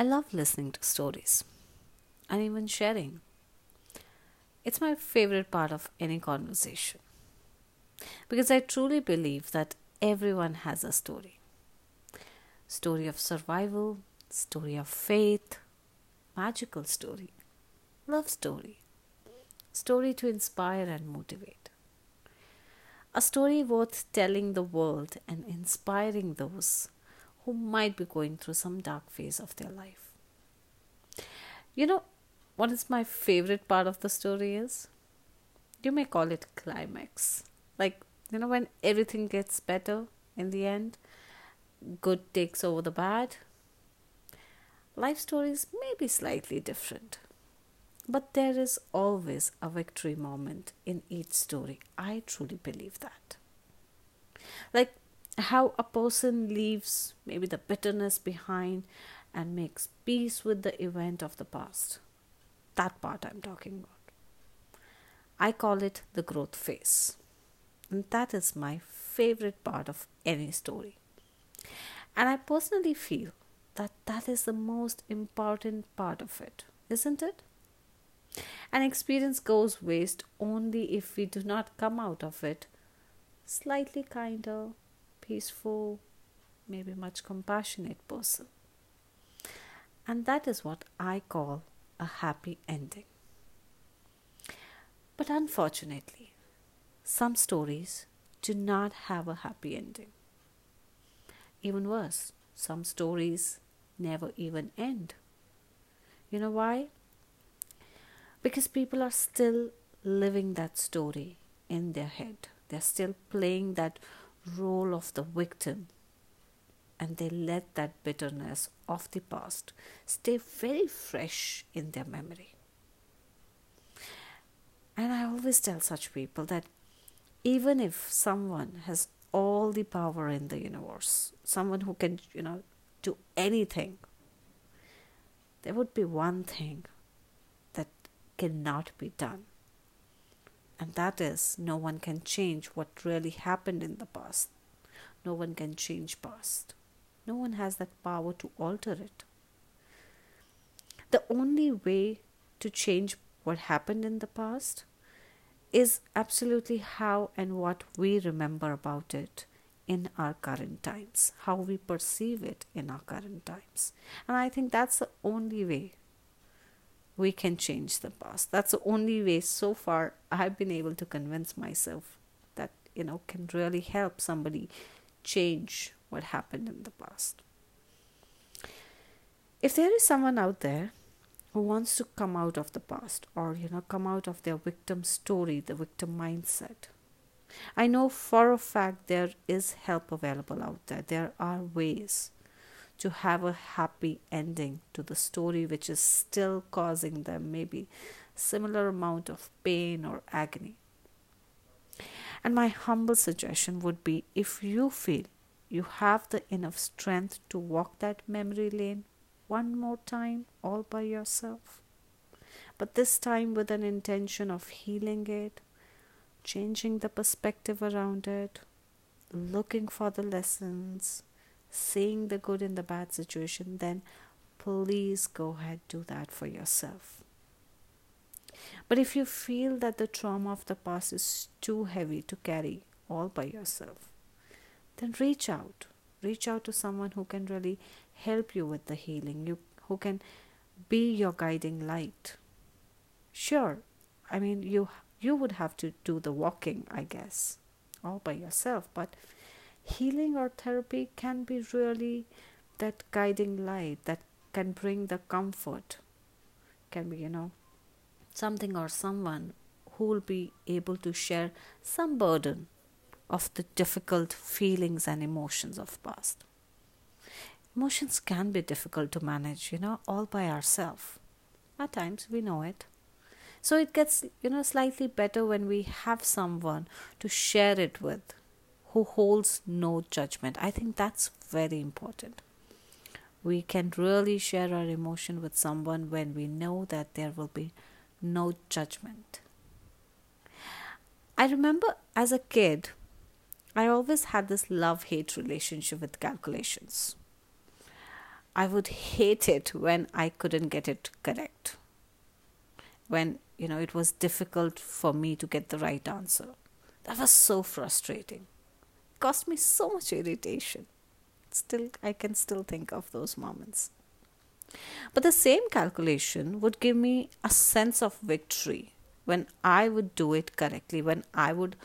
I love listening to stories and even sharing. It's my favorite part of any conversation because I truly believe that everyone has a story. Story of survival, story of faith, magical story, love story, story to inspire and motivate. A story worth telling the world and inspiring those who might be going through some dark phase of their life. You know, what is my favorite part of the story is? You may call it climax. Like, you know, when everything gets better in the end, good takes over the bad. Life stories may be slightly different, but there is always a victory moment in each story. I truly believe that. Like how a person leaves maybe the bitterness behind and makes peace with the event of the past. That part I'm talking about. I call it the growth phase. And that is my favorite part of any story. And I personally feel that that is the most important part of it, isn't it? An experience goes waste only if we do not come out of it slightly kinder, peaceful, maybe much compassionate person. And that is what I call a happy ending. But unfortunately, some stories do not have a happy ending. Even worse, some stories never even end. You know why? Because people are still living that story in their head. They're still playing that role of the victim. And they let that bitterness of the past stay very fresh in their memory. And I always tell such people that even if someone has all the power in the universe, someone who can, you know, do anything, there would be one thing that cannot be done. And that is no one can change what really happened in the past. No one can change past. No one has that power to alter it. The only way to change what happened in the past is absolutely how and what we remember about it in our current times, how we perceive it in our current times. And I think that's the only way we can change the past. That's the only way so far I've been able to convince myself that, you know, can really help somebody change what happened in the past. If there is someone out there who wants to come out of the past or you know come out of their victim story the victim mindset i know for a fact there is help available out there there are ways to have a happy ending to the story which is still causing them maybe similar amount of pain or agony and my humble suggestion would be if you feel you have the enough strength to walk that memory lane one more time all by yourself. But this time with an intention of healing it, changing the perspective around it, looking for the lessons, seeing the good in the bad situation, then please go ahead do that for yourself. But if you feel that the trauma of the past is too heavy to carry all by yourself, then reach out. Reach out to someone who can really help you with the healing, you who can be your guiding light. Sure, I mean you you would have to do the walking, I guess, all by yourself, but healing or therapy can be really that guiding light that can bring the comfort. Can be, you know, something or someone who will be able to share some burden of the difficult feelings and emotions of past emotions can be difficult to manage, you know, all by ourselves. At times we know it. So it gets, you know, slightly better when we have someone to share it with who holds no judgment. I think that's very important. We can really share our emotion with someone when we know that there will be no judgment. I remember as a kid, I always had this love hate relationship with calculations. I would hate it when I couldn't get it correct. When, you know, it was difficult for me to get the right answer. That was so frustrating. Cost me so much irritation. Still, I can still think of those moments. But the same calculation would give me a sense of victory when I would do it correctly, when I would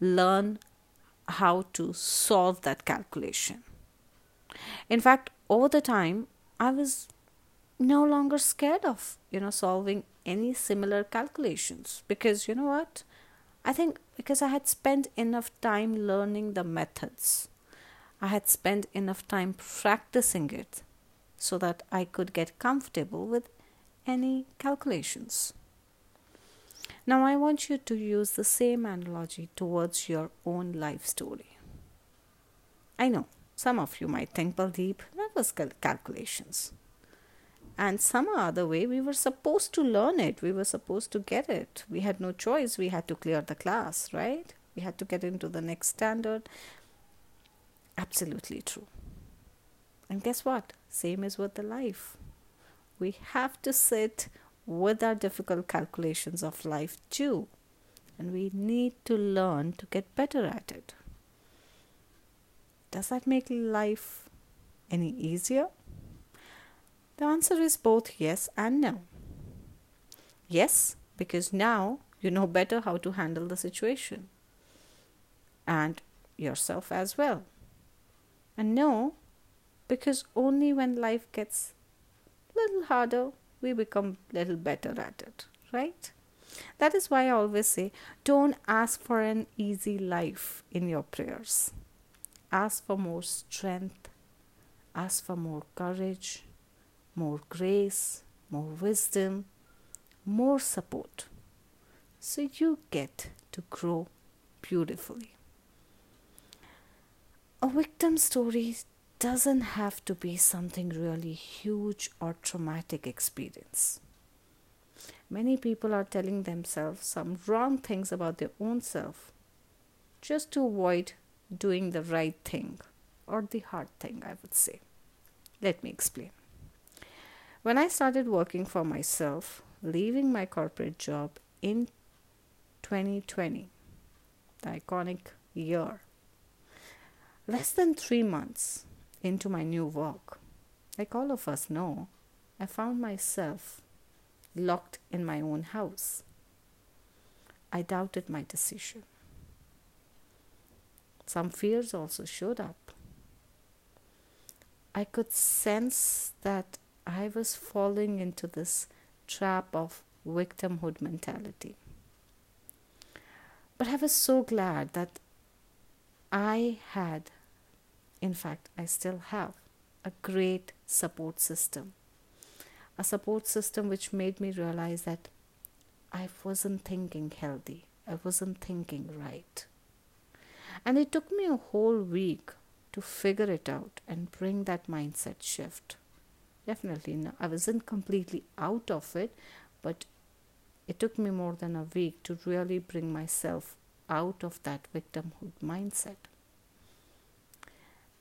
learn how to solve that calculation. In fact, over the time, I was no longer scared of, you know, solving any similar calculations because you know what? I think because I had spent enough time learning the methods, I had spent enough time practicing it so that I could get comfortable with any calculations. Now, I want you to use the same analogy towards your own life story. I know some of you might think, Baldeep, that was cal- calculations. And some other way, we were supposed to learn it. We were supposed to get it. We had no choice. We had to clear the class, right? We had to get into the next standard. Absolutely true. And guess what? Same is with the life. We have to sit with our difficult calculations of life too. And we need to learn to get better at it. Does that make life any easier? The answer is both yes and no. Yes, because now you know better how to handle the situation. And yourself as well. And no, because only when life gets a little harder we become a little better at it right? That is why i always say don't ask for an easy life in your prayers. Ask for more strength. Ask for more courage more grace more wisdom more support so you get to grow beautifully a victim story doesn't have to be something really huge or traumatic experience. Many people are telling themselves some wrong things about their own self just to avoid doing the right thing or the hard thing, I would say. Let me explain. When I started working for myself, leaving my corporate job in 2020, the iconic year, less than three months, into my new work. Like all of us know, I found myself locked in my own house. I doubted my decision. Some fears also showed up. I could sense that I was falling into this trap of victimhood mentality. But I was so glad that I had in fact, I still have a great support system. A support system which made me realize that I wasn't thinking healthy, I wasn't thinking right. And it took me a whole week to figure it out and bring that mindset shift. Definitely, no, I wasn't completely out of it, but it took me more than a week to really bring myself out of that victimhood mindset.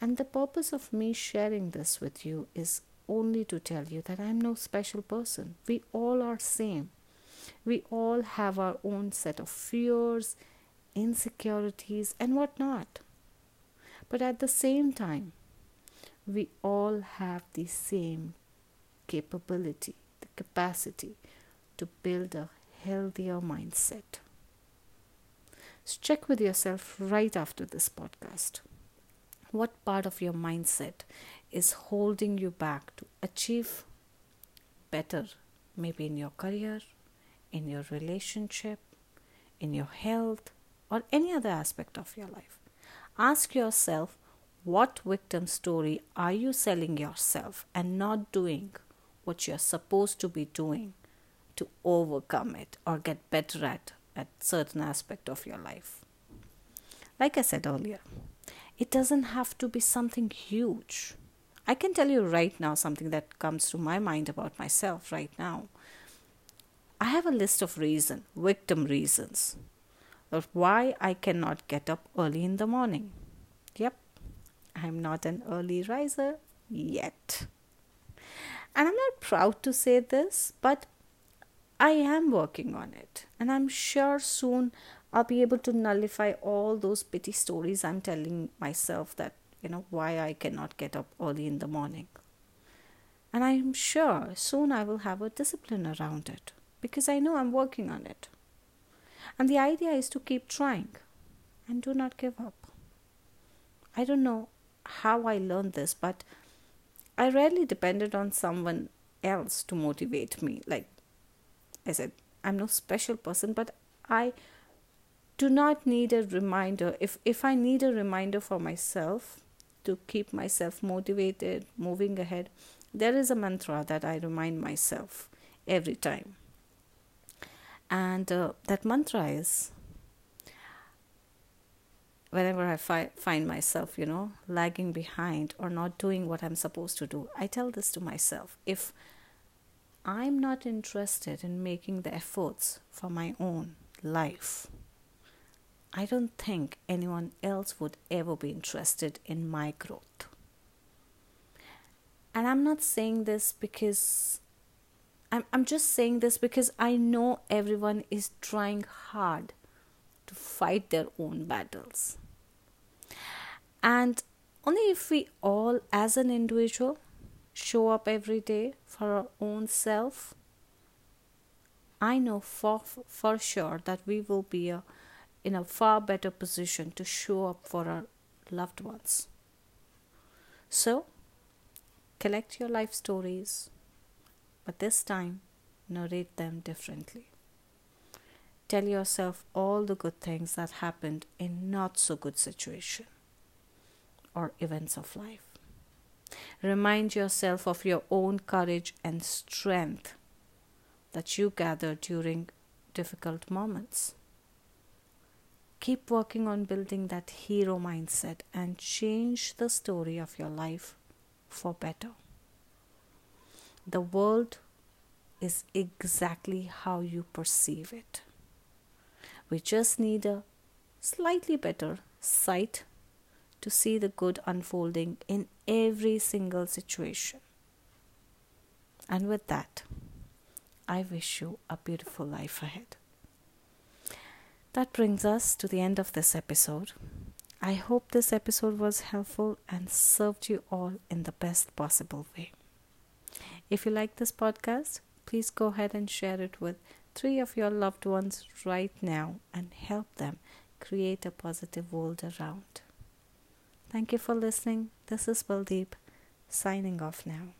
And the purpose of me sharing this with you is only to tell you that I'm no special person. We all are same. We all have our own set of fears, insecurities, and whatnot. But at the same time, we all have the same capability, the capacity to build a healthier mindset. So check with yourself right after this podcast what part of your mindset is holding you back to achieve better, maybe in your career, in your relationship, in your health, or any other aspect of your life. Ask yourself what victim story are you selling yourself and not doing what you're supposed to be doing to overcome it or get better at at certain aspect of your life. Like I said earlier, it doesn't have to be something huge. I can tell you right now something that comes to my mind about myself right now. I have a list of reasons, victim reasons, of why I cannot get up early in the morning. I'm not an early riser yet. And I'm not proud to say this, but I am working on it. And I'm sure soon I'll be able to nullify all those pity stories I'm telling myself that, you know, why I cannot get up early in the morning. And I'm sure soon I will have a discipline around it because I know I'm working on it. And the idea is to keep trying and do not give up. I don't know how I learned this, but I rarely depended on someone else to motivate me. Like I said, I'm no special person, but I do not need a reminder. If if I need a reminder for myself to keep myself motivated, moving ahead, there is a mantra that I remind myself every time. And uh, that mantra is whenever I fi- find myself, you know, lagging behind or not doing what I'm supposed to do, I tell this to myself. If I'm not interested in making the efforts for my own life, I don't think anyone else would ever be interested in my growth. And I'm not saying this because I'm, I'm just saying this because I know everyone is trying hard to fight their own battles. And only if we all, as an individual, show up every day for our own self, I know for, for sure that we will be a, in a far better position to show up for our loved ones. So, collect your life stories, but this time narrate them differently. Tell yourself all the good things that happened in not so good situation or events of life. Remind yourself of your own courage and strength that you gathered during difficult moments. Keep working on building that hero mindset and change the story of your life for better. The world is exactly how you perceive it. We just need a slightly better sight to see the good unfolding in every single situation. And with that, I wish you a beautiful life ahead. That brings us to the end of this episode. I hope this episode was helpful and served you all in the best possible way. If you like this podcast, please go ahead and share it with three of your loved ones right now and help them create a positive world around. Thank you for listening. This is Baldeep signing off now.